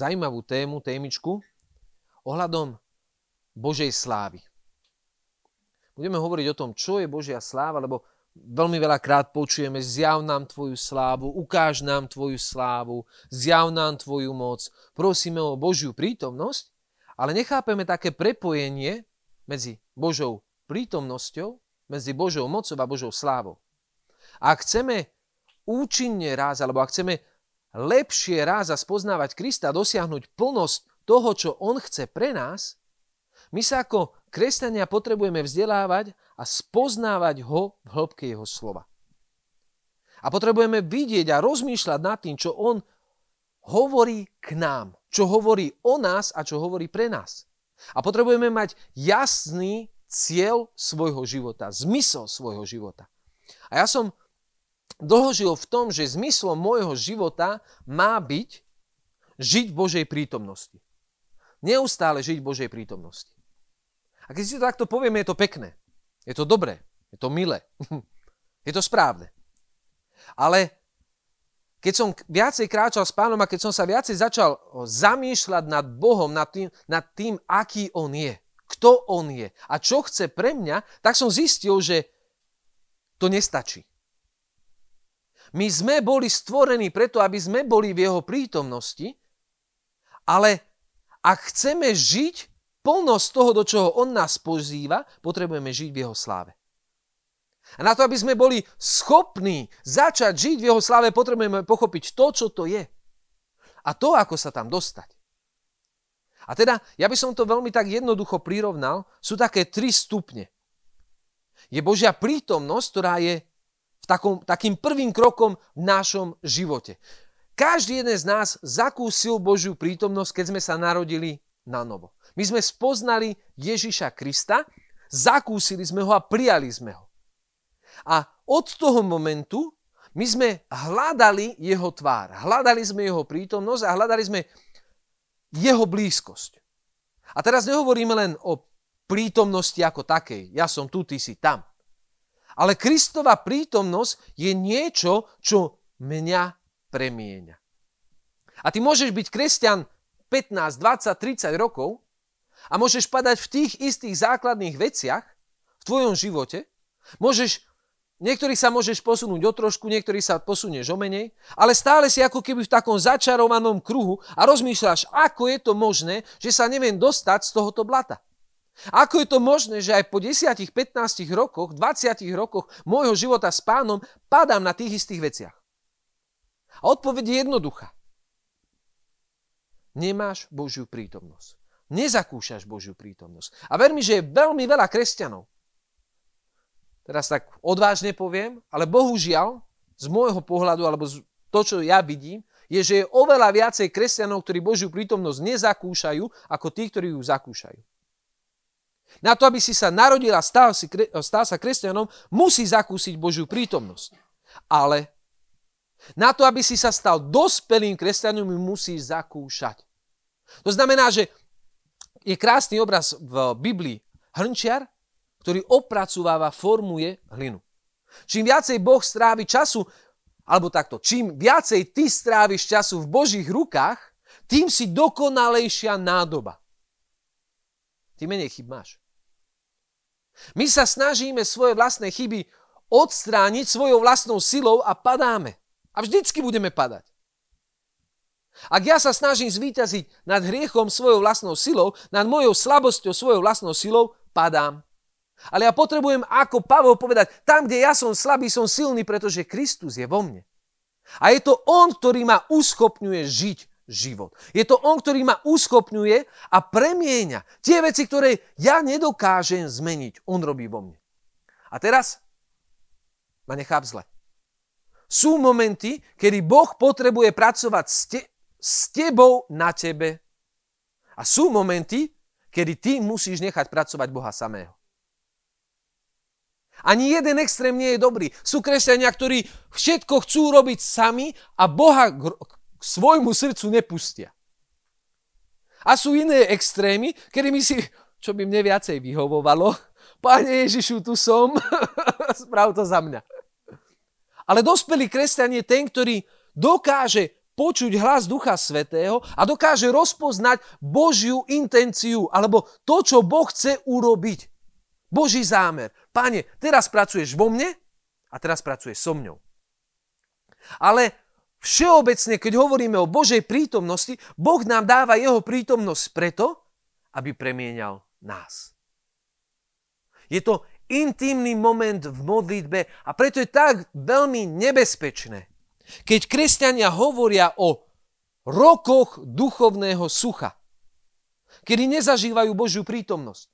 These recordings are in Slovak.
Zaujímavú tému, témičku ohľadom Božej slávy budeme hovoriť o tom, čo je Božia sláva, lebo veľmi veľakrát počujeme, zjav nám Tvoju slávu, ukáž nám Tvoju slávu, zjav nám Tvoju moc, prosíme o Božiu prítomnosť, ale nechápeme také prepojenie medzi Božou prítomnosťou, medzi Božou mocou a Božou slávou. Ak chceme účinne raz, alebo ak chceme lepšie raz a spoznávať Krista, dosiahnuť plnosť toho, čo On chce pre nás, my sa ako kresťania potrebujeme vzdelávať a spoznávať ho v hĺbke jeho slova. A potrebujeme vidieť a rozmýšľať nad tým, čo on hovorí k nám, čo hovorí o nás a čo hovorí pre nás. A potrebujeme mať jasný cieľ svojho života, zmysel svojho života. A ja som dlho žil v tom, že zmyslom môjho života má byť žiť v Božej prítomnosti. Neustále žiť v Božej prítomnosti. A keď si to takto povieme, je to pekné. Je to dobré. Je to milé. je to správne. Ale keď som viacej kráčal s pánom a keď som sa viacej začal zamýšľať nad Bohom, nad tým, nad tým, aký On je, kto On je a čo chce pre mňa, tak som zistil, že to nestačí. My sme boli stvorení preto, aby sme boli v Jeho prítomnosti, ale ak chceme žiť plnosť toho, do čoho On nás pozýva, potrebujeme žiť v Jeho sláve. A na to, aby sme boli schopní začať žiť v Jeho sláve, potrebujeme pochopiť to, čo to je. A to, ako sa tam dostať. A teda, ja by som to veľmi tak jednoducho prirovnal, sú také tri stupne. Je Božia prítomnosť, ktorá je takom, takým prvým krokom v našom živote. Každý jeden z nás zakúsil Božiu prítomnosť, keď sme sa narodili na novo. My sme spoznali Ježiša Krista, zakúsili sme ho a prijali sme ho. A od toho momentu my sme hľadali jeho tvár, hľadali sme jeho prítomnosť a hľadali sme jeho blízkosť. A teraz nehovoríme len o prítomnosti ako takej. Ja som tu, ty si tam. Ale Kristova prítomnosť je niečo, čo mňa premieňa. A ty môžeš byť kresťan 15, 20, 30 rokov a môžeš padať v tých istých základných veciach v tvojom živote. Môžeš, niektorý sa môžeš posunúť o trošku, niektorý sa posunieš o menej, ale stále si ako keby v takom začarovanom kruhu a rozmýšľaš, ako je to možné, že sa neviem dostať z tohoto blata. Ako je to možné, že aj po 10, 15 rokoch, 20 rokoch môjho života s pánom padám na tých istých veciach? A odpoveď je jednoduchá. Nemáš Božiu prítomnosť nezakúšaš Božiu prítomnosť. A ver mi, že je veľmi veľa kresťanov. Teraz tak odvážne poviem, ale bohužiaľ, z môjho pohľadu, alebo z to, čo ja vidím, je, že je oveľa viacej kresťanov, ktorí Božiu prítomnosť nezakúšajú, ako tí, ktorí ju zakúšajú. Na to, aby si sa narodil a stal, si, stal sa kresťanom, musí zakúsiť Božiu prítomnosť. Ale na to, aby si sa stal dospelým kresťanom, musí zakúšať. To znamená, že je krásny obraz v Biblii. Hrnčiar, ktorý opracováva, formuje hlinu. Čím viacej Boh strávi času, alebo takto, čím viacej ty stráviš času v Božích rukách, tým si dokonalejšia nádoba. Ty menej chyb máš. My sa snažíme svoje vlastné chyby odstrániť svojou vlastnou silou a padáme. A vždycky budeme padať. Ak ja sa snažím zvíťaziť nad hriechom svojou vlastnou silou, nad mojou slabosťou svojou vlastnou silou, padám. Ale ja potrebujem ako Pavol povedať, tam, kde ja som slabý, som silný, pretože Kristus je vo mne. A je to On, ktorý ma uschopňuje žiť život. Je to On, ktorý ma uschopňuje a premieňa tie veci, ktoré ja nedokážem zmeniť. On robí vo mne. A teraz ma nechá zle. sú momenty, kedy Boh potrebuje pracovať s, te, s tebou na tebe. A sú momenty, kedy ty musíš nechať pracovať Boha samého. Ani jeden extrém nie je dobrý. Sú kresťania, ktorí všetko chcú robiť sami a Boha k svojmu srdcu nepustia. A sú iné extrémy, kedy my si, čo by mne viacej vyhovovalo, Pane Ježišu, tu som, sprav to za mňa. Ale dospelý kresťan je ten, ktorý dokáže počuť hlas Ducha Svetého a dokáže rozpoznať Božiu intenciu alebo to, čo Boh chce urobiť. Boží zámer. Pane, teraz pracuješ vo mne a teraz pracuješ so mňou. Ale všeobecne, keď hovoríme o Božej prítomnosti, Boh nám dáva jeho prítomnosť preto, aby premienial nás. Je to intimný moment v modlitbe a preto je tak veľmi nebezpečné, keď kresťania hovoria o rokoch duchovného sucha, kedy nezažívajú Božiu prítomnosť.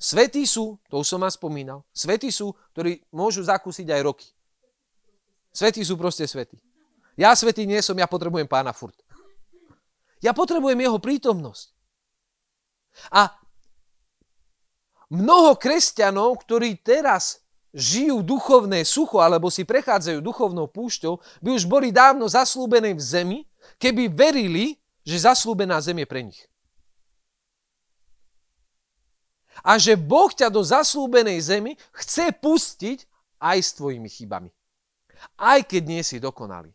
Svetí sú, to už som vás spomínal, svetí sú, ktorí môžu zakúsiť aj roky. Svetí sú proste svetí. Ja svetý nie som, ja potrebujem pána furt. Ja potrebujem jeho prítomnosť. A mnoho kresťanov, ktorí teraz žijú duchovné sucho alebo si prechádzajú duchovnou púšťou, by už boli dávno zaslúbené v zemi, keby verili, že zaslúbená zem je pre nich a že Boh ťa do zaslúbenej zemi chce pustiť aj s tvojimi chybami. Aj keď nie si dokonalý.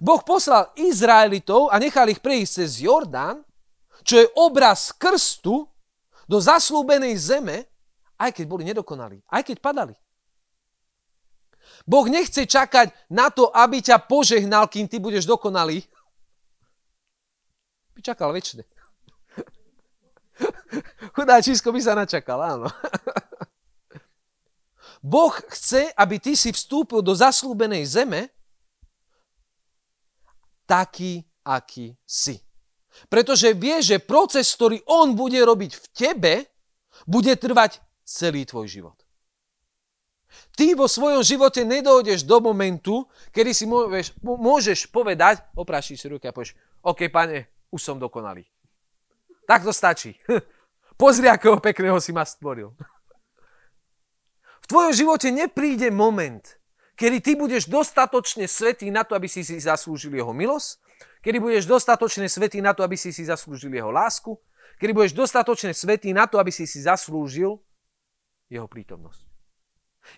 Boh poslal Izraelitov a nechal ich prejsť cez Jordán, čo je obraz krstu do zaslúbenej zeme, aj keď boli nedokonalí, aj keď padali. Boh nechce čakať na to, aby ťa požehnal, kým ty budeš dokonalý. By čakal väčšine. Chudáčisko by sa načakal, áno. Boh chce, aby ty si vstúpil do zaslúbenej zeme taký, aký si. Pretože vie, že proces, ktorý on bude robiť v tebe, bude trvať celý tvoj život. Ty vo svojom živote nedojdeš do momentu, kedy si môžeš, môžeš povedať, oprášiš si ruky a povieš, OK, pane, už som dokonalý. Tak to stačí. Pozri, akého pekného si ma stvoril. V tvojom živote nepríde moment, kedy ty budeš dostatočne svetý na to, aby si si zaslúžil jeho milosť, kedy budeš dostatočne svetý na to, aby si si zaslúžil jeho lásku, kedy budeš dostatočne svetý na to, aby si si zaslúžil jeho prítomnosť.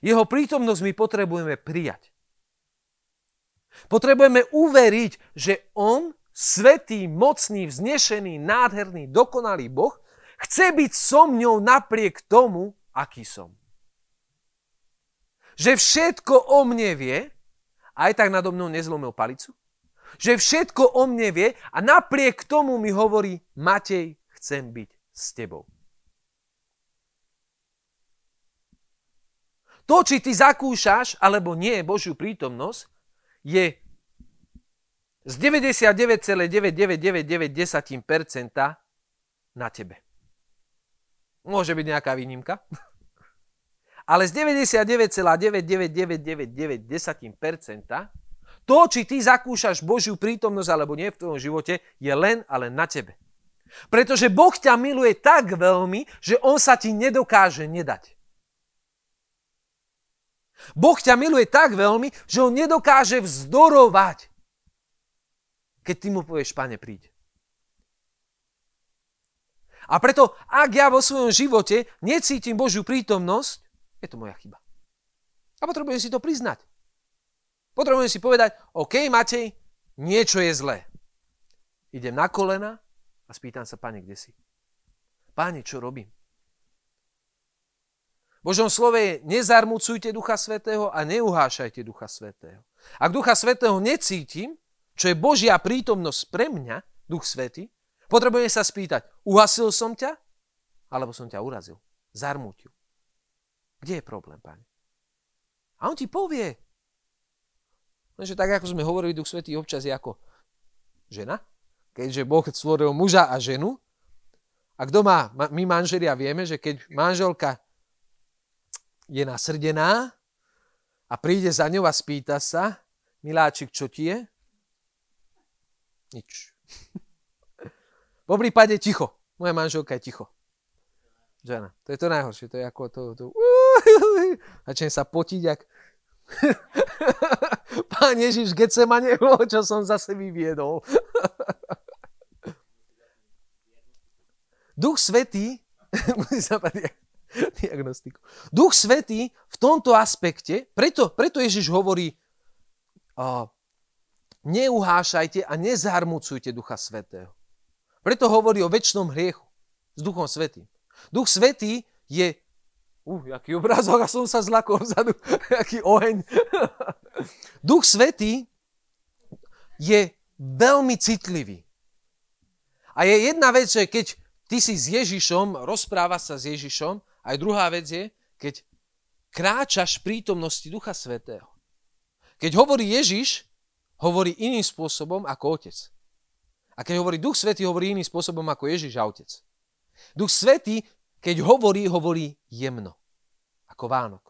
Jeho prítomnosť my potrebujeme prijať. Potrebujeme uveriť, že on, svetý, mocný, vznešený, nádherný, dokonalý Boh, Chce byť so mňou napriek tomu, aký som. Že všetko o mne vie, aj tak nado mnou nezlomil palicu. Že všetko o mne vie a napriek tomu mi hovorí, Matej, chcem byť s tebou. To, či ty zakúšaš alebo nie Božiu prítomnosť, je z 99,9999% na tebe. Môže byť nejaká výnimka. Ale z 99,99999% to, či ty zakúšaš Božiu prítomnosť alebo nie v tvojom živote, je len a len na tebe. Pretože Boh ťa miluje tak veľmi, že On sa ti nedokáže nedať. Boh ťa miluje tak veľmi, že On nedokáže vzdorovať, keď ty mu povieš, pane, príď. A preto, ak ja vo svojom živote necítim Božiu prítomnosť, je to moja chyba. A potrebujem si to priznať. Potrebujem si povedať, OK, Matej, niečo je zlé. Idem na kolena a spýtam sa, pane, kde si? Páne, čo robím? Božom slove je, nezarmucujte Ducha Svetého a neuhášajte Ducha Svetého. Ak Ducha Svetého necítim, čo je Božia prítomnosť pre mňa, Duch Svetý, Potrebujem sa spýtať, uhasil som ťa? Alebo som ťa urazil? Zarmútil. Kde je problém, pane? A on ti povie. Lenže tak, ako sme hovorili, Duch Svetý občas je ako žena. Keďže Boh stvoril muža a ženu. A kto má, my manželia vieme, že keď manželka je nasrdená a príde za ňou a spýta sa, miláčik, čo ti je? Nič. Po prípade ticho. Moja manželka je ticho. Žena. To je to najhoršie. To je ako to... to začne sa potiť, ak... Pán Ježiš, ma nebolo, čo som zase vyviedol. Duch Svetý, diagnostiku. Duch Svetý v tomto aspekte, preto, preto Ježiš hovorí, uh, neuhášajte a nezharmucujte Ducha Svetého. Preto hovorí o väčšnom hriechu s Duchom Svetým. Duch Svetý je... Uh, jaký obrázok, a som sa zlakol vzadu, jaký oheň. Duch Svetý je veľmi citlivý. A je jedna vec, že keď ty si s Ježišom, rozpráva sa s Ježišom, aj druhá vec je, keď kráčaš v prítomnosti Ducha Svetého. Keď hovorí Ježiš, hovorí iným spôsobom ako Otec. A keď hovorí Duch Svetý, hovorí iným spôsobom ako Ježiš a Otec. Duch Svetý, keď hovorí, hovorí jemno. Ako Vánok.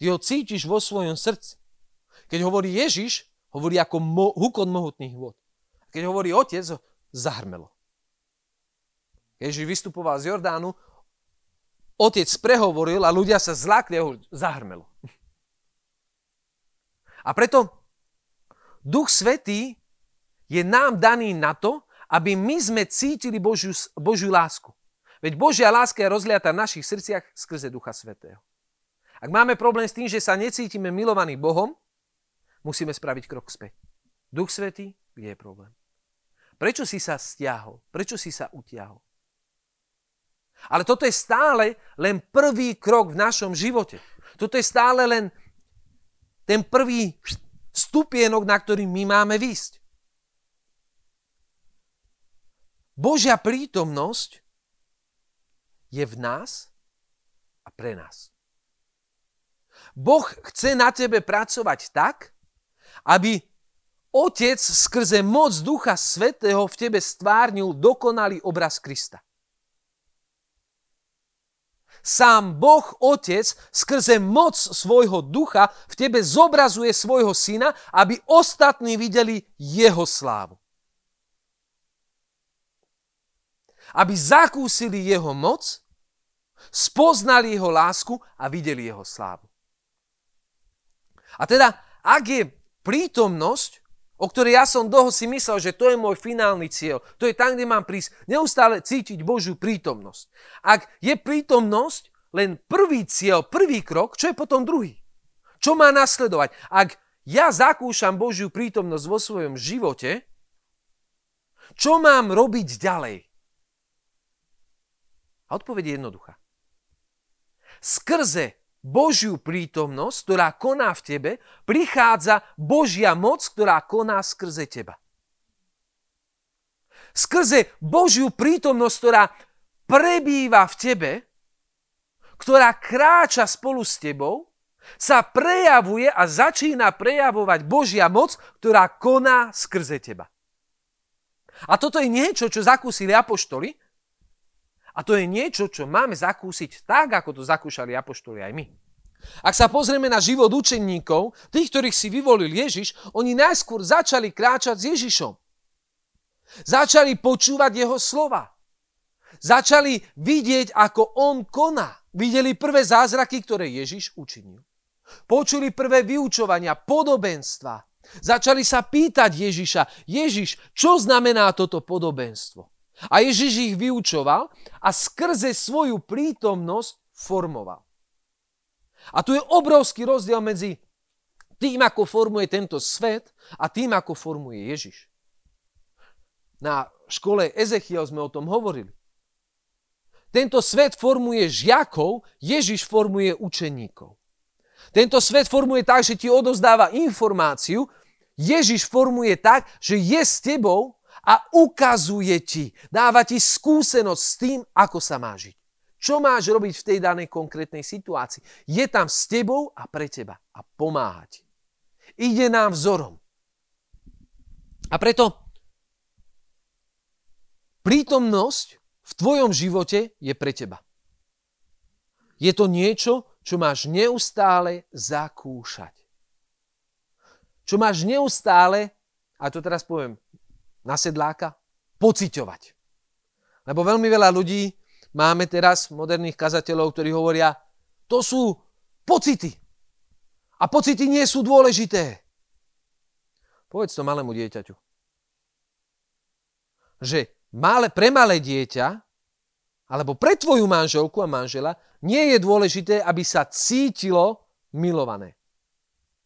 Ty ho cítiš vo svojom srdci. Keď hovorí Ježiš, hovorí ako mo- hukot mohutných vod. Keď hovorí Otec, zahrmelo. Ježiš vystupoval z Jordánu, Otec prehovoril a ľudia sa zlákli a ho zahrmelo. A preto Duch Svetý je nám daný na to, aby my sme cítili Božiu, Božiu lásku. Veď Božia láska je rozliata v našich srdciach skrze Ducha Svetého. Ak máme problém s tým, že sa necítime milovaní Bohom, musíme spraviť krok späť. Duch Svetý, kde je problém? Prečo si sa stiahol? Prečo si sa utiahol? Ale toto je stále len prvý krok v našom živote. Toto je stále len ten prvý stupienok, na ktorý my máme výsť. Božia prítomnosť je v nás a pre nás. Boh chce na tebe pracovať tak, aby Otec skrze moc Ducha Svetého v tebe stvárnil dokonalý obraz Krista. Sám Boh Otec skrze moc svojho ducha v tebe zobrazuje svojho syna, aby ostatní videli jeho slávu. Aby zakúsili jeho moc, spoznali jeho lásku a videli jeho slávu. A teda, ak je prítomnosť, o ktorej ja som dlho si myslel, že to je môj finálny cieľ, to je tam, kde mám prísť, neustále cítiť Božiu prítomnosť. Ak je prítomnosť len prvý cieľ, prvý krok, čo je potom druhý? Čo má nasledovať? Ak ja zakúšam Božiu prítomnosť vo svojom živote, čo mám robiť ďalej? A odpoveď je jednoduchá. Skrze Božiu prítomnosť, ktorá koná v tebe, prichádza Božia moc, ktorá koná skrze teba. Skrze Božiu prítomnosť, ktorá prebýva v tebe, ktorá kráča spolu s tebou, sa prejavuje a začína prejavovať Božia moc, ktorá koná skrze teba. A toto je niečo, čo zakúsili apoštoli, a to je niečo, čo máme zakúsiť tak, ako to zakúšali apoštoli aj my. Ak sa pozrieme na život učeníkov, tých, ktorých si vyvolil Ježiš, oni najskôr začali kráčať s Ježišom. Začali počúvať jeho slova. Začali vidieť, ako on koná. Videli prvé zázraky, ktoré Ježiš učinil. Počuli prvé vyučovania, podobenstva. Začali sa pýtať Ježiša, Ježiš, čo znamená toto podobenstvo? A Ježiš ich vyučoval a skrze svoju prítomnosť formoval. A tu je obrovský rozdiel medzi tým, ako formuje tento svet a tým, ako formuje Ježiš. Na škole Ezechiel sme o tom hovorili. Tento svet formuje žiakov, Ježiš formuje učeníkov. Tento svet formuje tak, že ti odozdáva informáciu, Ježiš formuje tak, že je s tebou a ukazuje ti, dáva ti skúsenosť s tým, ako sa má žiť. Čo máš robiť v tej danej konkrétnej situácii? Je tam s tebou a pre teba a pomáha ti. Ide nám vzorom. A preto prítomnosť v tvojom živote je pre teba. Je to niečo, čo máš neustále zakúšať. Čo máš neustále, a to teraz poviem na sedláka, pociťovať. Lebo veľmi veľa ľudí máme teraz moderných kazateľov, ktorí hovoria, to sú pocity. A pocity nie sú dôležité. Povedz to malému dieťaťu. Že malé, pre malé dieťa, alebo pre tvoju manželku a manžela, nie je dôležité, aby sa cítilo milované.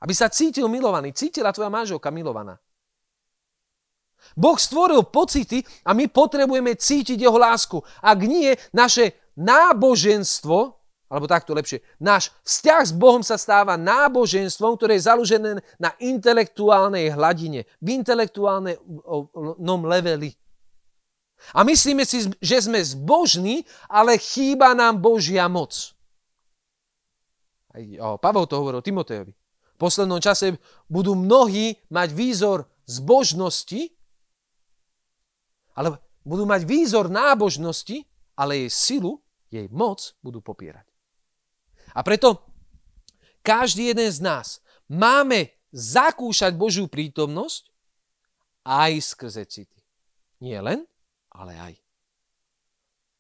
Aby sa cítil milovaný. Cítila tvoja manželka milovaná. Boh stvoril pocity a my potrebujeme cítiť jeho lásku. Ak nie, naše náboženstvo alebo takto lepšie, náš vzťah s Bohom sa stáva náboženstvom, ktoré je založené na intelektuálnej hladine, v intelektuálnom leveli. A myslíme si, že sme zbožní, ale chýba nám Božia moc. Pavel to hovoril Timotejovi. V poslednom čase budú mnohí mať výzor zbožnosti, ale budú mať výzor nábožnosti, ale jej silu, jej moc budú popierať. A preto každý jeden z nás máme zakúšať Božiu prítomnosť aj skrze city. Nie len, ale aj.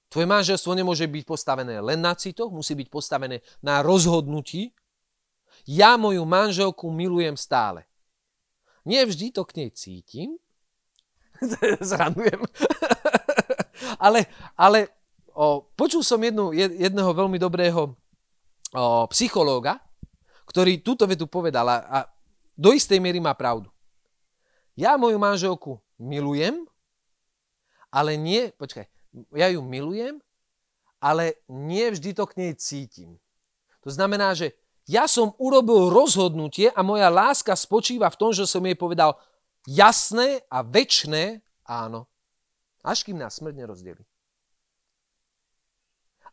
Tvoje manželstvo nemôže byť postavené len na citoch, musí byť postavené na rozhodnutí. Ja moju manželku milujem stále. Nevždy to k nej cítim. Zranujem. ale ale o, počul som jednu, jedného veľmi dobrého o, psychológa, ktorý túto vetu povedal a, a do istej miery má pravdu. Ja moju manželku milujem, ale nie, počkaj, ja ju milujem, ale nie vždy to k nej cítim. To znamená, že ja som urobil rozhodnutie a moja láska spočíva v tom, že som jej povedal jasné a väčšné áno. Až kým nás smrť nerozdeli.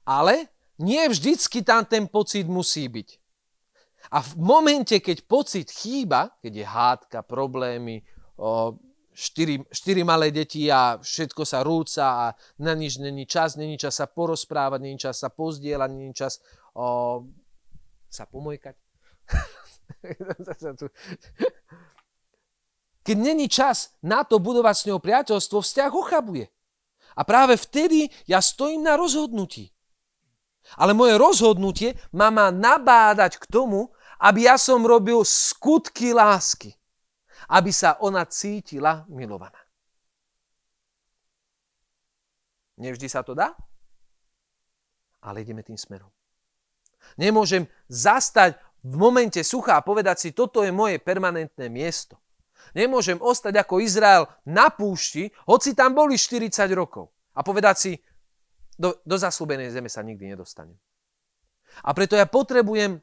Ale nie vždycky tam ten pocit musí byť. A v momente, keď pocit chýba, keď je hádka, problémy, o, štyri, štyri malé deti a všetko sa rúca a na nič není čas, není čas sa porozprávať, není čas sa pozdieľať, není čas o, sa pomojkať. Keď není čas na to budovať s ňou priateľstvo, vzťah ochabuje. A práve vtedy ja stojím na rozhodnutí. Ale moje rozhodnutie má ma nabádať k tomu, aby ja som robil skutky lásky. Aby sa ona cítila milovaná. Nevždy sa to dá, ale ideme tým smerom. Nemôžem zastať v momente sucha a povedať si, toto je moje permanentné miesto. Nemôžem ostať ako Izrael na púšti, hoci tam boli 40 rokov. A povedať si, do, do zaslúbenej zeme sa nikdy nedostanem. A preto ja potrebujem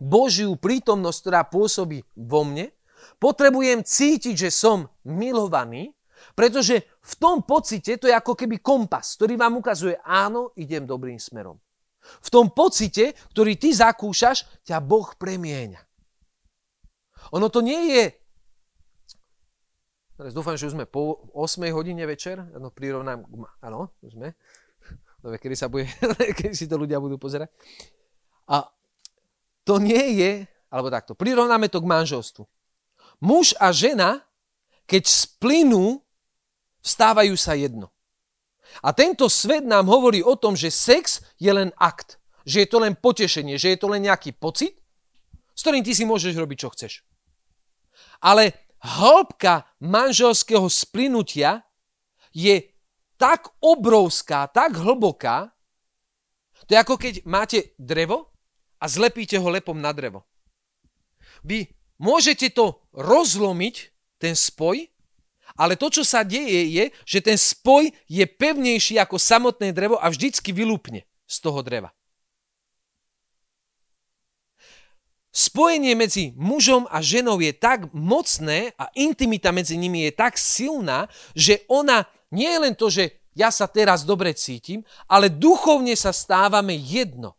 Božiu prítomnosť, ktorá pôsobí vo mne. Potrebujem cítiť, že som milovaný, pretože v tom pocite to je ako keby kompas, ktorý vám ukazuje, áno, idem dobrým smerom. V tom pocite, ktorý ty zakúšaš, ťa Boh premieňa. Ono to nie je... Teraz dúfam, že už sme po 8 hodine večer. Ano, prirovnám... Áno, už sme. Dobre, kedy, sa bude, kedy si to ľudia budú pozerať. A to nie je, alebo takto, prirovnáme to k manželstvu. Muž a žena, keď splynú, vstávajú sa jedno. A tento svet nám hovorí o tom, že sex je len akt. Že je to len potešenie, že je to len nejaký pocit, s ktorým ty si môžeš robiť, čo chceš. Ale hĺbka manželského splynutia je tak obrovská, tak hlboká, to je ako keď máte drevo a zlepíte ho lepom na drevo. Vy môžete to rozlomiť, ten spoj, ale to, čo sa deje, je, že ten spoj je pevnejší ako samotné drevo a vždycky vylúpne z toho dreva. Spojenie medzi mužom a ženou je tak mocné a intimita medzi nimi je tak silná, že ona nie je len to, že ja sa teraz dobre cítim, ale duchovne sa stávame jedno.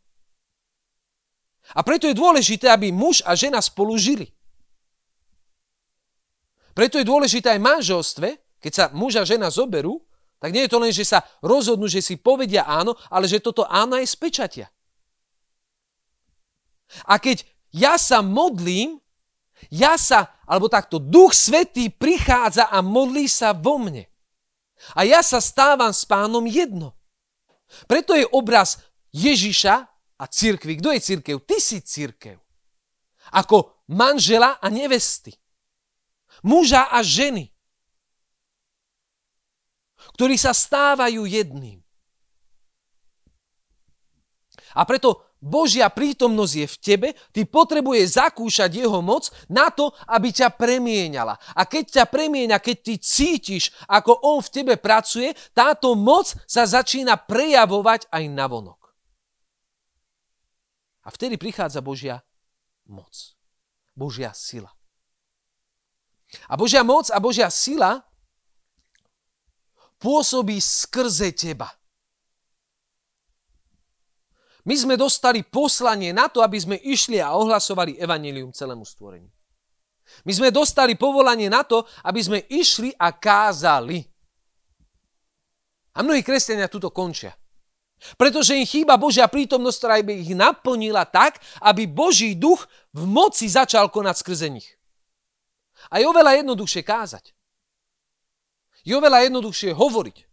A preto je dôležité, aby muž a žena spolu žili. Preto je dôležité aj manželstve, keď sa muž a žena zoberú, tak nie je to len, že sa rozhodnú, že si povedia áno, ale že toto áno je z. A keď ja sa modlím, ja sa, alebo takto, Duch Svetý prichádza a modlí sa vo mne. A ja sa stávam s pánom jedno. Preto je obraz Ježiša a církvy. Kto je církev? Ty si církev. Ako manžela a nevesty. Muža a ženy. Ktorí sa stávajú jedným. A preto Božia prítomnosť je v tebe, ty potrebuje zakúšať jeho moc na to, aby ťa premieňala. A keď ťa premieňa, keď ty cítiš, ako on v tebe pracuje, táto moc sa začína prejavovať aj na vonok. A vtedy prichádza Božia moc. Božia sila. A Božia moc a Božia sila pôsobí skrze teba. My sme dostali poslanie na to, aby sme išli a ohlasovali evanelium celému stvoreniu. My sme dostali povolanie na to, aby sme išli a kázali. A mnohí kresťania tuto končia. Pretože im chýba Božia prítomnosť, ktorá by ich naplnila tak, aby Boží duch v moci začal konať skrze nich. A je oveľa jednoduchšie kázať. Je oveľa jednoduchšie hovoriť.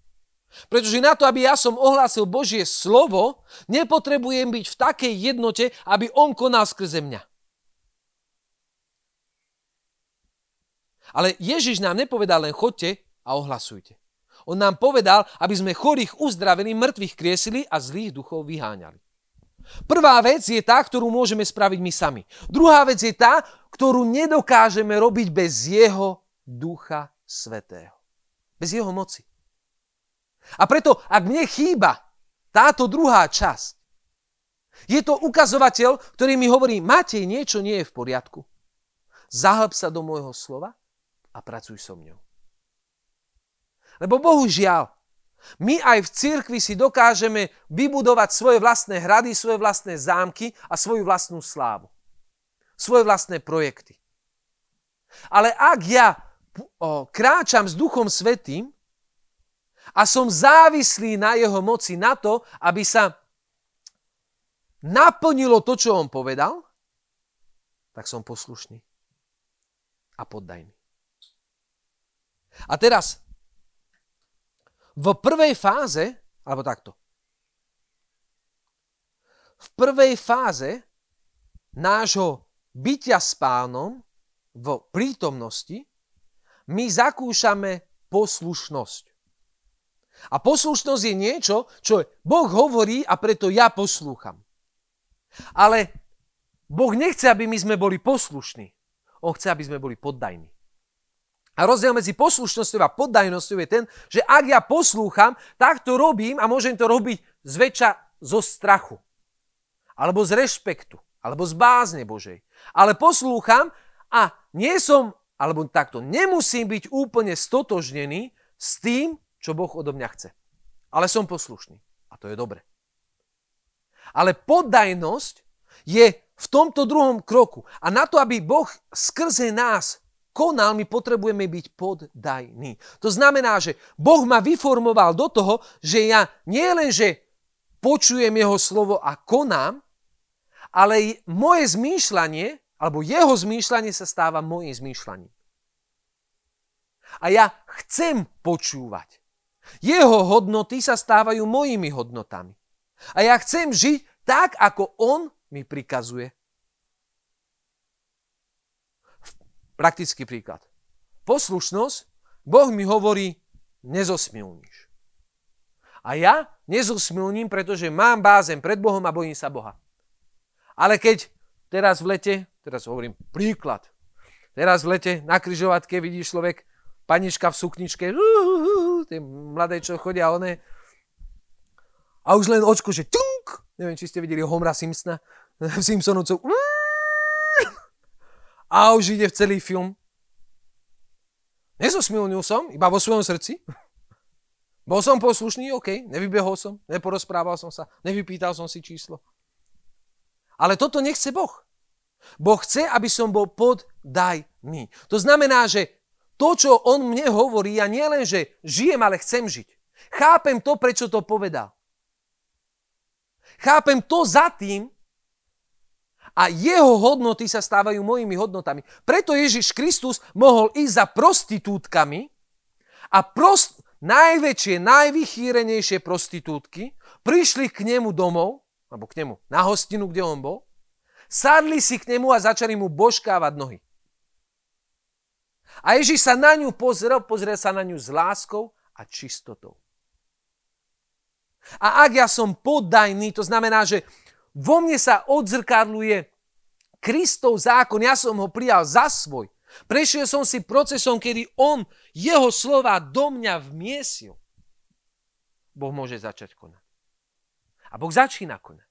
Pretože na to, aby ja som ohlásil Božie slovo, nepotrebujem byť v takej jednote, aby on konal skrze mňa. Ale Ježiš nám nepovedal len chodte a ohlasujte. On nám povedal, aby sme chorých uzdravili, mŕtvych kriesili a zlých duchov vyháňali. Prvá vec je tá, ktorú môžeme spraviť my sami. Druhá vec je tá, ktorú nedokážeme robiť bez jeho ducha svetého. Bez jeho moci. A preto, ak mne chýba táto druhá časť, je to ukazovateľ, ktorý mi hovorí, Matej, niečo nie je v poriadku. Zahlb sa do môjho slova a pracuj so mňou. Lebo bohužiaľ, my aj v cirkvi si dokážeme vybudovať svoje vlastné hrady, svoje vlastné zámky a svoju vlastnú slávu. Svoje vlastné projekty. Ale ak ja kráčam s Duchom Svetým, a som závislý na jeho moci na to, aby sa naplnilo to, čo on povedal, tak som poslušný a poddajný. A teraz, v prvej fáze, alebo takto, v prvej fáze nášho bytia s pánom v prítomnosti my zakúšame poslušnosť. A poslušnosť je niečo, čo Boh hovorí a preto ja poslúcham. Ale Boh nechce, aby my sme boli poslušní. On chce, aby sme boli poddajní. A rozdiel medzi poslušnosťou a poddajnosťou je ten, že ak ja poslúcham, tak to robím a môžem to robiť zväčša zo strachu. Alebo z rešpektu. Alebo z bázne Božej. Ale poslúcham a nie som, alebo takto, nemusím byť úplne stotožnený s tým, čo Boh odo mňa chce. Ale som poslušný. A to je dobre. Ale poddajnosť je v tomto druhom kroku. A na to, aby Boh skrze nás konal, my potrebujeme byť poddajní. To znamená, že Boh ma vyformoval do toho, že ja nie len, počujem jeho slovo a konám, ale moje zmýšľanie, alebo jeho zmýšľanie sa stáva mojim zmýšľaním. A ja chcem počúvať. Jeho hodnoty sa stávajú mojimi hodnotami. A ja chcem žiť tak, ako on mi prikazuje. Praktický príklad. Poslušnosť, Boh mi hovorí, nezosmilníš. A ja nezosmilním, pretože mám bázen pred Bohom a bojím sa Boha. Ale keď teraz v lete, teraz hovorím príklad, teraz v lete na kryžovatke vidí človek panička v sukničke, tie mladé, čo chodia one. A už len očko, že tunk, neviem, či ste videli Homera Simpsona, Simpsonovcov. A už ide v celý film. Nezosmilnil som, iba vo svojom srdci. Bol som poslušný, OK, nevybehol som, neporozprával som sa, nevypýtal som si číslo. Ale toto nechce Boh. Boh chce, aby som bol poddajný. To znamená, že to, čo on mne hovorí, ja nielen, že žijem, ale chcem žiť. Chápem to, prečo to povedal. Chápem to za tým a jeho hodnoty sa stávajú mojimi hodnotami. Preto Ježiš Kristus mohol ísť za prostitútkami a prost, najväčšie, najvychýrenejšie prostitútky prišli k nemu domov, alebo k nemu na hostinu, kde on bol, sadli si k nemu a začali mu božkávať nohy. A Ježiš sa na ňu pozrel, pozrel sa na ňu s láskou a čistotou. A ak ja som poddajný, to znamená, že vo mne sa odzrkadluje Kristov zákon, ja som ho prijal za svoj. Prešiel som si procesom, kedy on jeho slova do mňa vmiesil. Boh môže začať konať. A Boh začína konať.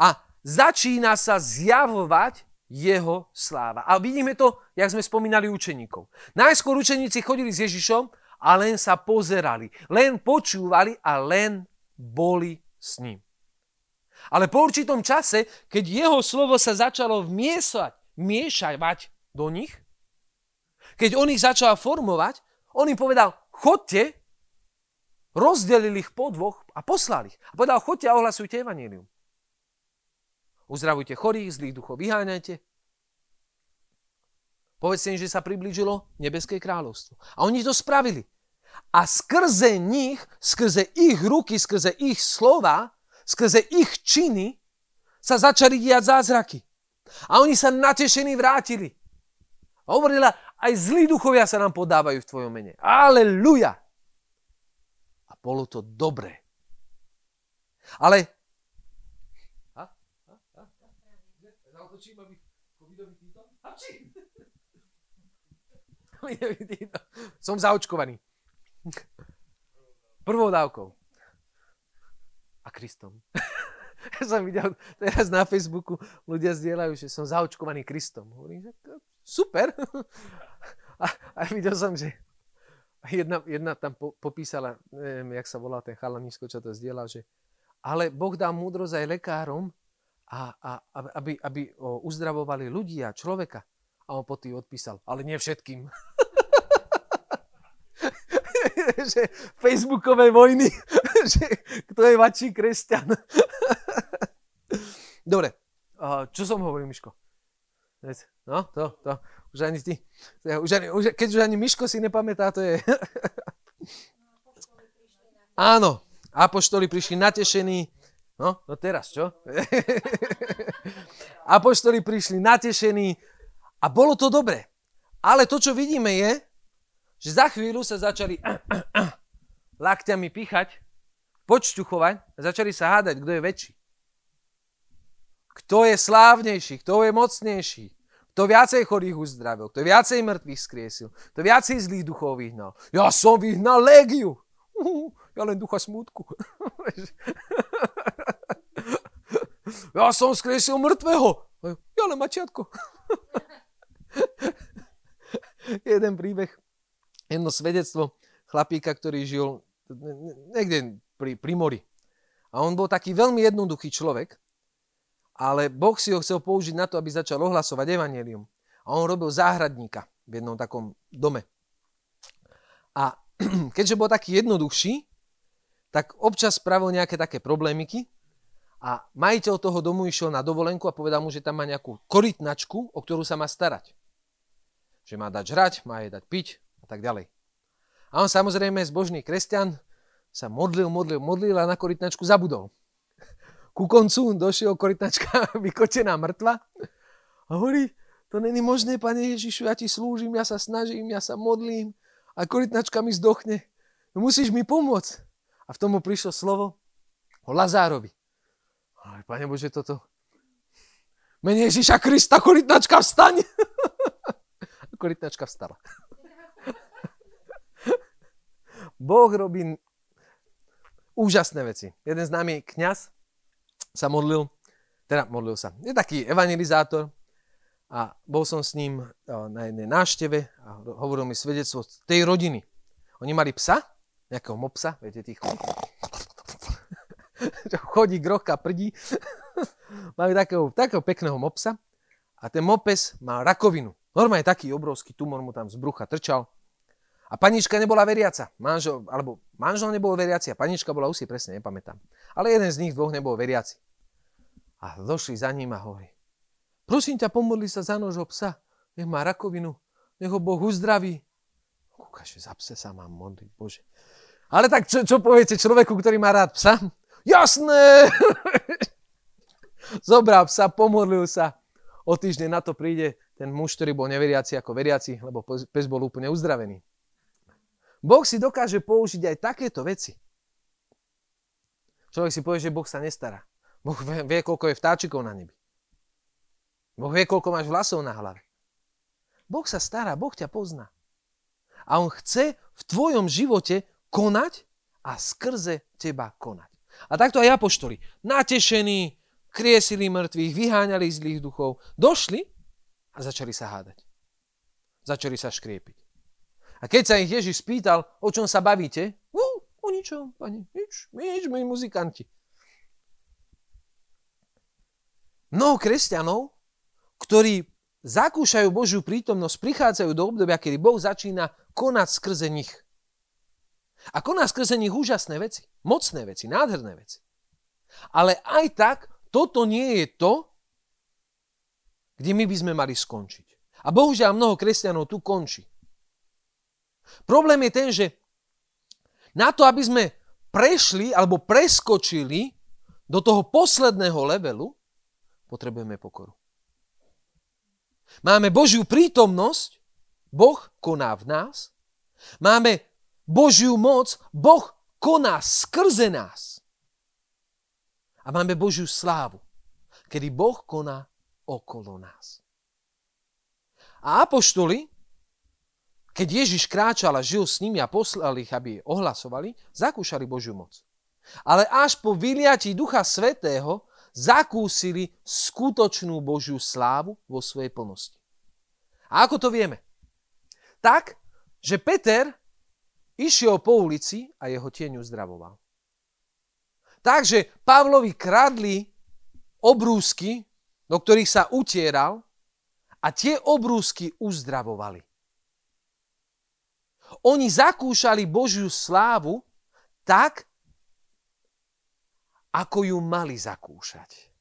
A začína sa zjavovať jeho sláva. A vidíme to, jak sme spomínali učeníkov. Najskôr učeníci chodili s Ježišom a len sa pozerali, len počúvali a len boli s ním. Ale po určitom čase, keď jeho slovo sa začalo vmiesať, miešavať do nich, keď on ich začal formovať, on im povedal, chodte, rozdelili ich po dvoch a poslali ich. A povedal, chodte a ohlasujte evanílium. Uzdravujte chorých, zlých duchov vyháňajte. Povedzte im, že sa priblížilo nebeské kráľovstvo. A oni to spravili. A skrze nich, skrze ich ruky, skrze ich slova, skrze ich činy sa začali diať zázraky. A oni sa natešení vrátili. A hovorila, aj zlí duchovia sa nám podávajú v tvojom mene. Aleluja! A bolo to dobré. Ale... A? A? A? Zautočím, aby covidový týto? Som zaočkovaný. Prvou dávkou. A Kristom. ja som videl teraz na Facebooku, ľudia zdieľajú, že som zaočkovaný Kristom. Hovorím, že super. a, a videl som, že jedna, jedna tam po, popísala, neviem, jak sa volá ten chalanisko, čo to zdieľal, že ale Boh dá múdrosť aj lekárom, a, a, aby, aby uzdravovali ľudí a človeka. A on po tým odpísal, ale nie všetkým. že Facebookové vojny, že kto je vačí kresťan. Dobre, čo som hovoril, Miško? No, to, to, už ani ty, už ani, už, keď už ani Miško si nepamätá, to je... Áno, apoštoli prišli natešení, no, no teraz, čo? apoštoli prišli natešení a bolo to dobre. Ale to, čo vidíme je, že za chvíľu sa začali lakťami píchať, počťuchovať a začali sa hádať, kto je väčší. Kto je slávnejší, kto je mocnejší, kto viacej chorých uzdravil, kto viacej mŕtvych skriesil, kto viacej zlých duchov vyhnal. Ja som vyhnal légiu. Ja len ducha smútku. Ja som skriesil mŕtvého. Ja len mačiatko. Jeden príbeh jedno svedectvo chlapíka, ktorý žil niekde pri, pri mori. A on bol taký veľmi jednoduchý človek, ale Boh si ho chcel použiť na to, aby začal ohlasovať evanelium. A on robil záhradníka v jednom takom dome. A keďže bol taký jednoduchší, tak občas spravil nejaké také problémiky a majiteľ toho domu išiel na dovolenku a povedal mu, že tam má nejakú korytnačku, o ktorú sa má starať. Že má dať žrať, má jej dať piť, a tak ďalej. A on samozrejme, zbožný kresťan, sa modlil, modlil, modlil a na korytnačku zabudol. Ku koncu došiel korytnačka vykočená mŕtva a hovorí, to není možné, pane Ježišu, ja ti slúžim, ja sa snažím, ja sa modlím a korytnačka mi zdochne. No musíš mi pomôcť. A v tomu prišlo slovo o Lazárovi. Aj, pane Bože, toto... Mene Ježiša Krista, korytnačka, vstaň! Korytnačka vstala. Boh robí úžasné veci. Jeden známy kňaz sa modlil, teda modlil sa, je taký evangelizátor a bol som s ním na jednej návšteve a hovoril mi svedectvo tej rodiny. Oni mali psa, nejakého mopsa, viete, tých chodí, grochka, prdí. Mali takého, takého pekného mopsa a ten mopes mal rakovinu. Normálne taký obrovský tumor mu tam z brucha trčal. A panička nebola veriaca. Manžel, alebo manžel nebol veriaci a panička bola, už si presne nepamätám. Ale jeden z nich dvoch nebol veriaci. A došli za ním a hovorí, Prosím ťa, pomodli sa za nožho psa. Nech má rakovinu. Nech ho Boh uzdraví. Kúkaš, za pse sa mám modliť, Bože. Ale tak čo, čo poviete človeku, ktorý má rád psa? Jasné! Zobral psa, pomodlil sa. O týždeň na to príde ten muž, ktorý bol neveriaci ako veriaci, lebo pes bol úplne uzdravený. Boh si dokáže použiť aj takéto veci. Človek si povie, že Boh sa nestará. Boh vie, koľko je vtáčikov na nebi. Boh vie, koľko máš vlasov na hlave. Boh sa stará, Boh ťa pozná. A On chce v tvojom živote konať a skrze teba konať. A takto aj apoštoli, natešení, kriesili mŕtvych, vyháňali zlých duchov, došli a začali sa hádať. Začali sa škriepiť. A keď sa ich Ježiš spýtal, o čom sa bavíte, uh, o ničom, pani, nič, nič, my muzikanti. Mnoho kresťanov, ktorí zakúšajú Božiu prítomnosť, prichádzajú do obdobia, kedy Boh začína konať skrze nich. A koná skrze nich úžasné veci, mocné veci, nádherné veci. Ale aj tak, toto nie je to, kde my by sme mali skončiť. A bohužiaľ mnoho kresťanov tu končí. Problém je ten, že na to, aby sme prešli alebo preskočili do toho posledného levelu, potrebujeme pokoru. Máme Božiu prítomnosť, Boh koná v nás. Máme Božiu moc, Boh koná skrze nás. A máme Božiu slávu, kedy Boh koná okolo nás. A apoštoli, keď Ježiš kráčal a žil s nimi a poslal ich, aby ohlasovali, zakúšali Božiu moc. Ale až po vyliatí Ducha Svetého zakúsili skutočnú Božiu slávu vo svojej plnosti. A ako to vieme? Tak, že Peter išiel po ulici a jeho tieň uzdravoval. Takže Pavlovi kradli obrúsky, do ktorých sa utieral a tie obrúsky uzdravovali. Oni zakúšali Božiu slávu tak, ako ju mali zakúšať.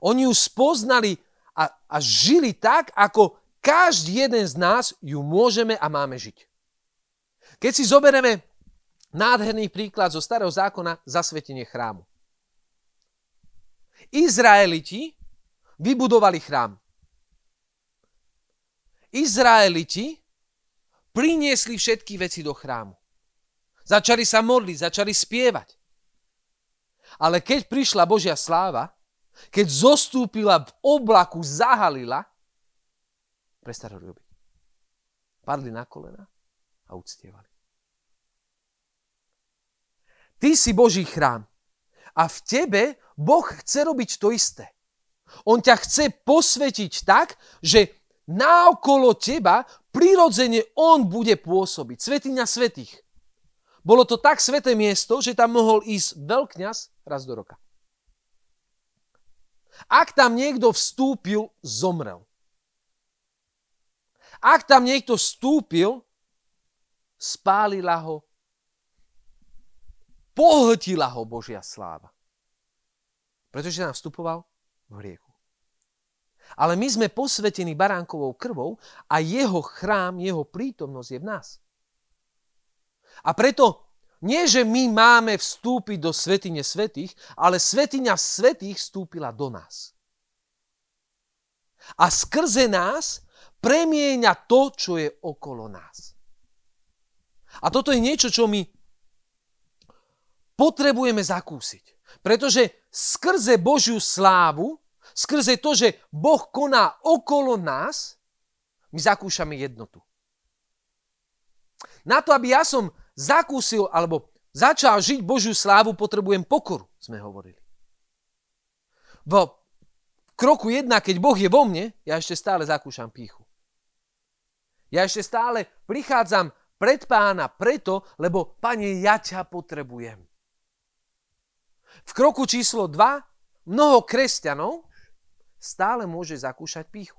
Oni ju spoznali a, a žili tak, ako každý jeden z nás ju môžeme a máme žiť. Keď si zoberieme nádherný príklad zo starého zákona zasvetenie chrámu. Izraeliti vybudovali chrám. Izraeliti priniesli všetky veci do chrámu. Začali sa modliť, začali spievať. Ale keď prišla Božia sláva, keď zostúpila v oblaku, zahalila, prestali robiť. Padli na kolena a uctievali. Ty si Boží chrám. A v tebe Boh chce robiť to isté. On ťa chce posvetiť tak, že naokolo teba prirodzene On bude pôsobiť. Svetiňa svetých. Bolo to tak sveté miesto, že tam mohol ísť veľkňaz raz do roka. Ak tam niekto vstúpil, zomrel. Ak tam niekto vstúpil, spálila ho, pohltila ho Božia sláva. Pretože tam vstupoval v hriechu. Ale my sme posvetení baránkovou krvou a jeho chrám, jeho prítomnosť je v nás. A preto nie, že my máme vstúpiť do svetine svetých, ale svetiňa svetých vstúpila do nás. A skrze nás premieňa to, čo je okolo nás. A toto je niečo, čo my potrebujeme zakúsiť. Pretože skrze Božiu slávu, skrze to, že Boh koná okolo nás, my zakúšame jednotu. Na to, aby ja som zakúsil alebo začal žiť Božiu slávu, potrebujem pokoru, sme hovorili. V kroku jedna, keď Boh je vo mne, ja ešte stále zakúšam píchu. Ja ešte stále prichádzam pred pána preto, lebo, pane, ja ťa potrebujem. V kroku číslo 2 mnoho kresťanov stále môže zakúšať píchu.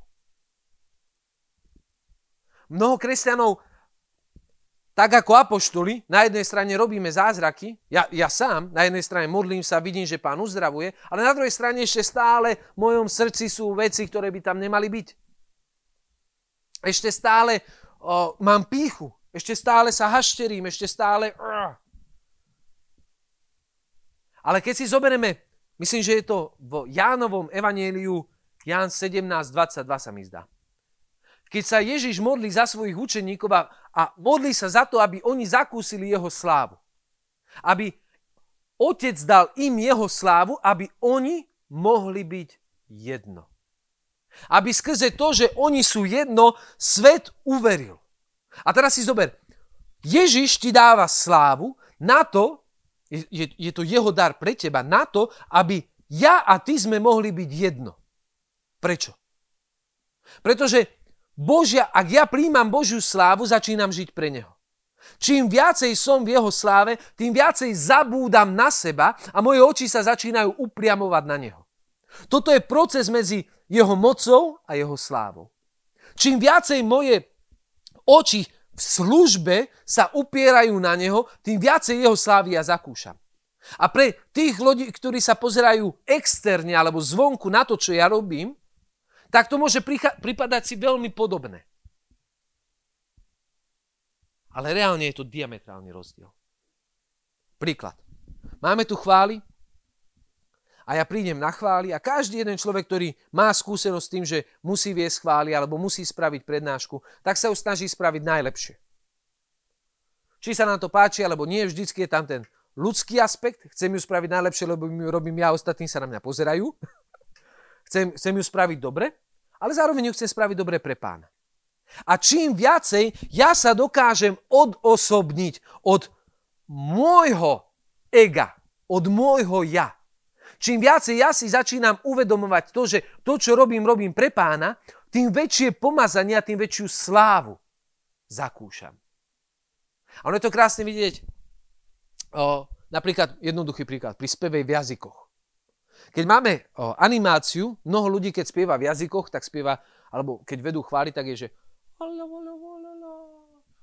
Mnoho kresťanov tak ako apoštoli, na jednej strane robíme zázraky, ja, ja sám, na jednej strane modlím sa, vidím, že pán uzdravuje, ale na druhej strane ešte stále v mojom srdci sú veci, ktoré by tam nemali byť. Ešte stále o, mám píchu, ešte stále sa hašterím, ešte stále... Ale keď si zoberieme, myslím, že je to v Jánovom evanieliu, Ján 17.22 sa mi zdá keď sa Ježiš modlí za svojich učeníkov a, a modlí sa za to, aby oni zakúsili jeho slávu. Aby otec dal im jeho slávu, aby oni mohli byť jedno. Aby skrze to, že oni sú jedno, svet uveril. A teraz si zober, Ježiš ti dáva slávu na to, je, je to jeho dar pre teba, na to, aby ja a ty sme mohli byť jedno. Prečo? Pretože Božia, ak ja príjmam Božiu slávu, začínam žiť pre Neho. Čím viacej som v Jeho sláve, tým viacej zabúdam na seba a moje oči sa začínajú upriamovať na Neho. Toto je proces medzi Jeho mocou a Jeho slávou. Čím viacej moje oči v službe sa upierajú na Neho, tým viacej Jeho slávy ja zakúšam. A pre tých ľudí, ktorí sa pozerajú externe alebo zvonku na to, čo ja robím, tak to môže pripadať si veľmi podobné. Ale reálne je to diametrálny rozdiel. Príklad. Máme tu chvály a ja prídem na chvály a každý jeden človek, ktorý má skúsenosť s tým, že musí viesť chvály alebo musí spraviť prednášku, tak sa ju snaží spraviť najlepšie. Či sa nám to páči, alebo nie, vždycky je tam ten ľudský aspekt. Chcem ju spraviť najlepšie, lebo ju robím ja, ostatní sa na mňa pozerajú. Chcem, chcem ju spraviť dobre, ale zároveň ju chcem spraviť dobre pre pána. A čím viacej ja sa dokážem odosobniť od môjho ega, od môjho ja. Čím viacej ja si začínam uvedomovať to, že to, čo robím, robím pre pána, tým väčšie pomazanie a tým väčšiu slávu zakúšam. A ono je to krásne vidieť, o, napríklad jednoduchý príklad, pri spevej v jazykoch. Keď máme o, animáciu, mnoho ľudí, keď spieva v jazykoch, tak spieva, alebo keď vedú chváli, tak je, že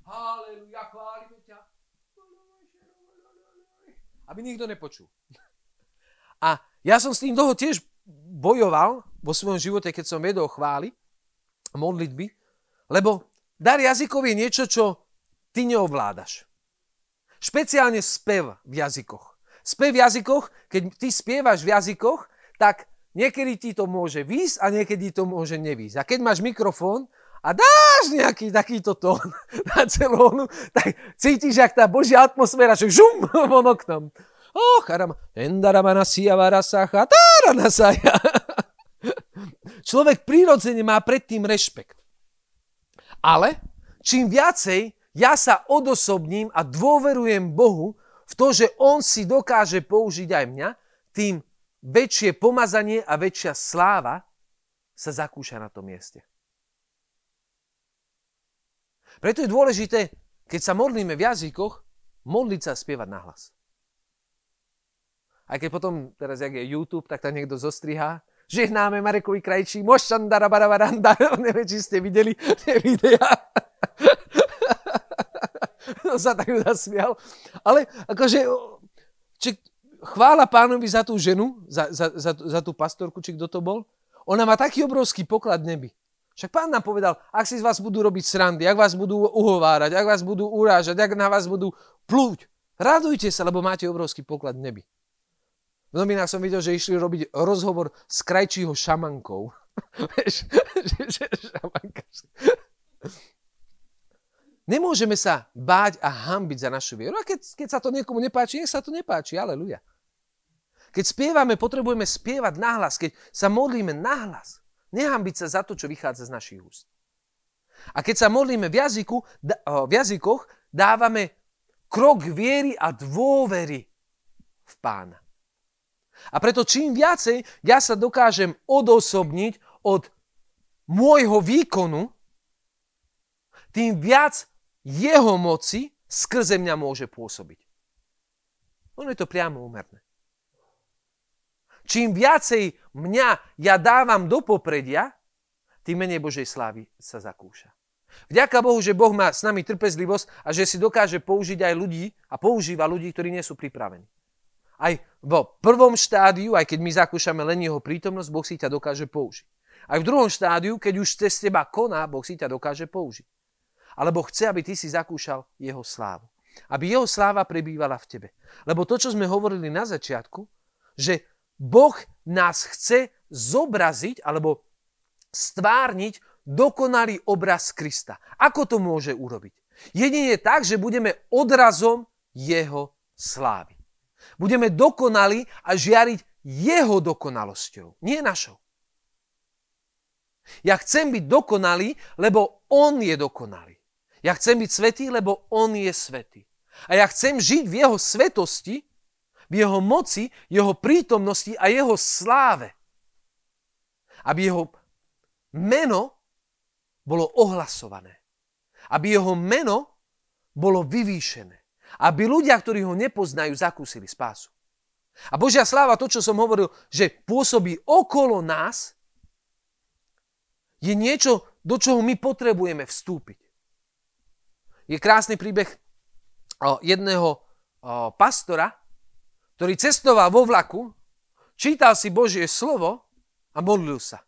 Haleluja, chválime ťa. Aby nikto nepočul. A ja som s tým dlho tiež bojoval vo svojom živote, keď som vedol chváli, modlitby, lebo dar jazykov je niečo, čo ty neovládaš. Špeciálne spev v jazykoch. Spev v jazykoch, keď ty spievaš v jazykoch, tak niekedy ti to môže výsť a niekedy to môže nevýsť. A keď máš mikrofón a dáš nejaký takýto tón na celónu, tak cítiš, jak tá božia atmosféra, že žum von oknom. Oh, charama. Endaramana siavara sacha, tárana saja. Človek prirodzene má predtým rešpekt. Ale čím viacej ja sa odosobním a dôverujem Bohu, v to, že on si dokáže použiť aj mňa, tým väčšie pomazanie a väčšia sláva sa zakúša na tom mieste. Preto je dôležité, keď sa modlíme v jazykoch, modliť sa a spievať nahlas. Aj keď potom, teraz jak je YouTube, tak tam niekto zostrihá, žehnáme Marekovi Krajčí, mošandara barabaranda, neviem, či ste videli tie videá. sa tak zasmial. Ale akože, či, chvála pánovi za tú ženu, za, za, za, za tú pastorku, či kto to bol. Ona má taký obrovský poklad neby. Však pán nám povedal, ak si z vás budú robiť srandy, ak vás budú uhovárať, ak vás budú urážať, ak na vás budú plúť, radujte sa, lebo máte obrovský poklad neby. V novinách som videl, že išli robiť rozhovor s krajčího šamankou. Nemôžeme sa báť a hambiť za našu vieru. A keď, keď sa to niekomu nepáči, nech sa to nepáči. Aleluja. Keď spievame, potrebujeme spievať nahlas. Keď sa modlíme nahlas. Nehambiť sa za to, čo vychádza z našich úst. A keď sa modlíme v, jazyku, v jazykoch, dávame krok viery a dôvery v pána. A preto čím viacej ja sa dokážem odosobniť od môjho výkonu, tým viac jeho moci skrze mňa môže pôsobiť. Ono je to priamo úmerné. Čím viacej mňa ja dávam do popredia, tým menej Božej slávy sa zakúša. Vďaka Bohu, že Boh má s nami trpezlivosť a že si dokáže použiť aj ľudí a používa ľudí, ktorí nie sú pripravení. Aj vo prvom štádiu, aj keď my zakúšame len jeho prítomnosť, Boh si ťa dokáže použiť. Aj v druhom štádiu, keď už cez teba koná, Boh si ťa dokáže použiť. Alebo chce, aby ty si zakúšal jeho slávu. Aby jeho sláva prebývala v tebe. Lebo to, čo sme hovorili na začiatku, že Boh nás chce zobraziť alebo stvárniť dokonalý obraz Krista. Ako to môže urobiť? Jedine tak, že budeme odrazom jeho slávy. Budeme dokonali a žiariť jeho dokonalosťou, nie našou. Ja chcem byť dokonalý, lebo on je dokonalý. Ja chcem byť svetý, lebo on je svetý. A ja chcem žiť v jeho svetosti, v jeho moci, jeho prítomnosti a jeho sláve. Aby jeho meno bolo ohlasované. Aby jeho meno bolo vyvýšené. Aby ľudia, ktorí ho nepoznajú, zakúsili spásu. A Božia sláva, to, čo som hovoril, že pôsobí okolo nás, je niečo, do čoho my potrebujeme vstúpiť. Je krásny príbeh jedného pastora, ktorý cestoval vo vlaku, čítal si Božie slovo a modlil sa.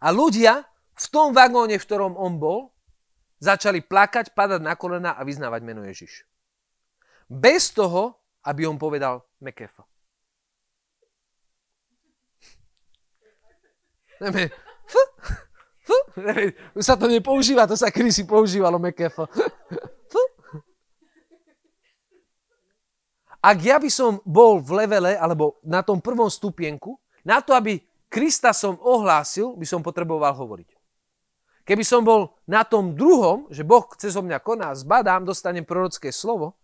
A ľudia v tom vagóne, v ktorom on bol, začali plakať, padať na kolena a vyznávať meno Ježiš. Bez toho, aby on povedal Mekefa. Už sa to nepoužíva, to sa si používalo Mekefa. Ak ja by som bol v levele, alebo na tom prvom stupienku, na to, aby Krista som ohlásil, by som potreboval hovoriť. Keby som bol na tom druhom, že Boh cez mňa koná, zbadám, dostanem prorocké slovo,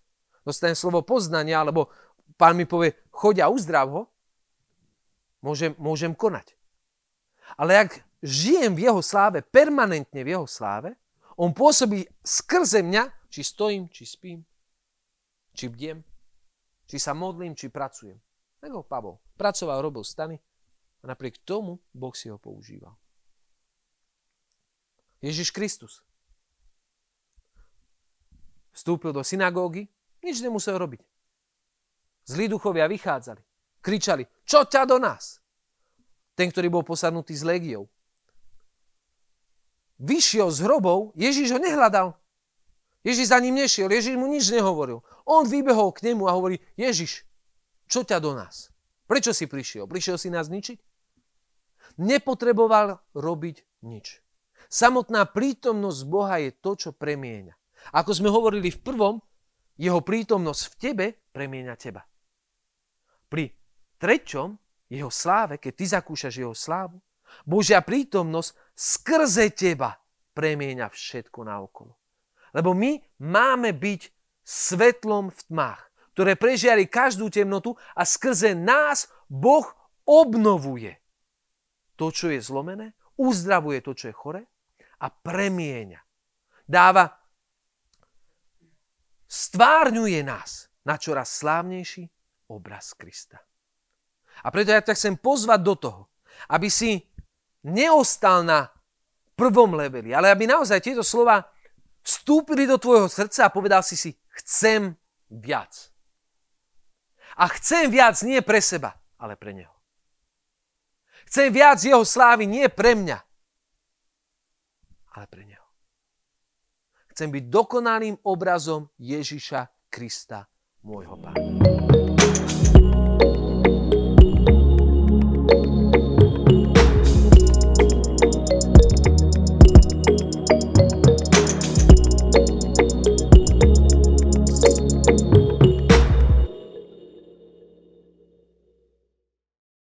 dostanem slovo poznania, alebo pán mi povie, choď a uzdrav ho, môžem, môžem konať. Ale ak žijem v jeho sláve, permanentne v jeho sláve, on pôsobí skrze mňa, či stojím, či spím, či bdiem, či sa modlím, či pracujem. Ako Pavol. Pracoval, robil stany a napriek tomu Boh si ho používal. Ježiš Kristus. Vstúpil do synagógy, nič nemusel robiť. Zlí duchovia vychádzali, kričali, čo ťa do nás? Ten, ktorý bol posadnutý s legiou. Vyšiel z hrobov, Ježiš ho nehľadal. Ježiš za ním nešiel, Ježiš mu nič nehovoril. On vybehol k nemu a hovorí, Ježiš, čo ťa do nás? Prečo si prišiel? Prišiel si nás ničiť? Nepotreboval robiť nič. Samotná prítomnosť Boha je to, čo premieňa. Ako sme hovorili v prvom, jeho prítomnosť v tebe premieňa teba. Pri treťom, jeho sláve, keď ty zakúšaš jeho slávu, Božia prítomnosť skrze teba premieňa všetko naokolo. Lebo my máme byť svetlom v tmách, ktoré prežiari každú temnotu a skrze nás Boh obnovuje to, čo je zlomené, uzdravuje to, čo je chore a premieňa. Dáva, stvárňuje nás na čoraz slávnejší obraz Krista. A preto ja ťa chcem pozvať do toho, aby si neostal na prvom leveli, ale aby naozaj tieto slova vstúpili do tvojho srdca a povedal si si, chcem viac. A chcem viac nie pre seba, ale pre Neho. Chcem viac Jeho slávy nie pre mňa, ale pre Neho. Chcem byť dokonalým obrazom Ježiša Krista, môjho Pána.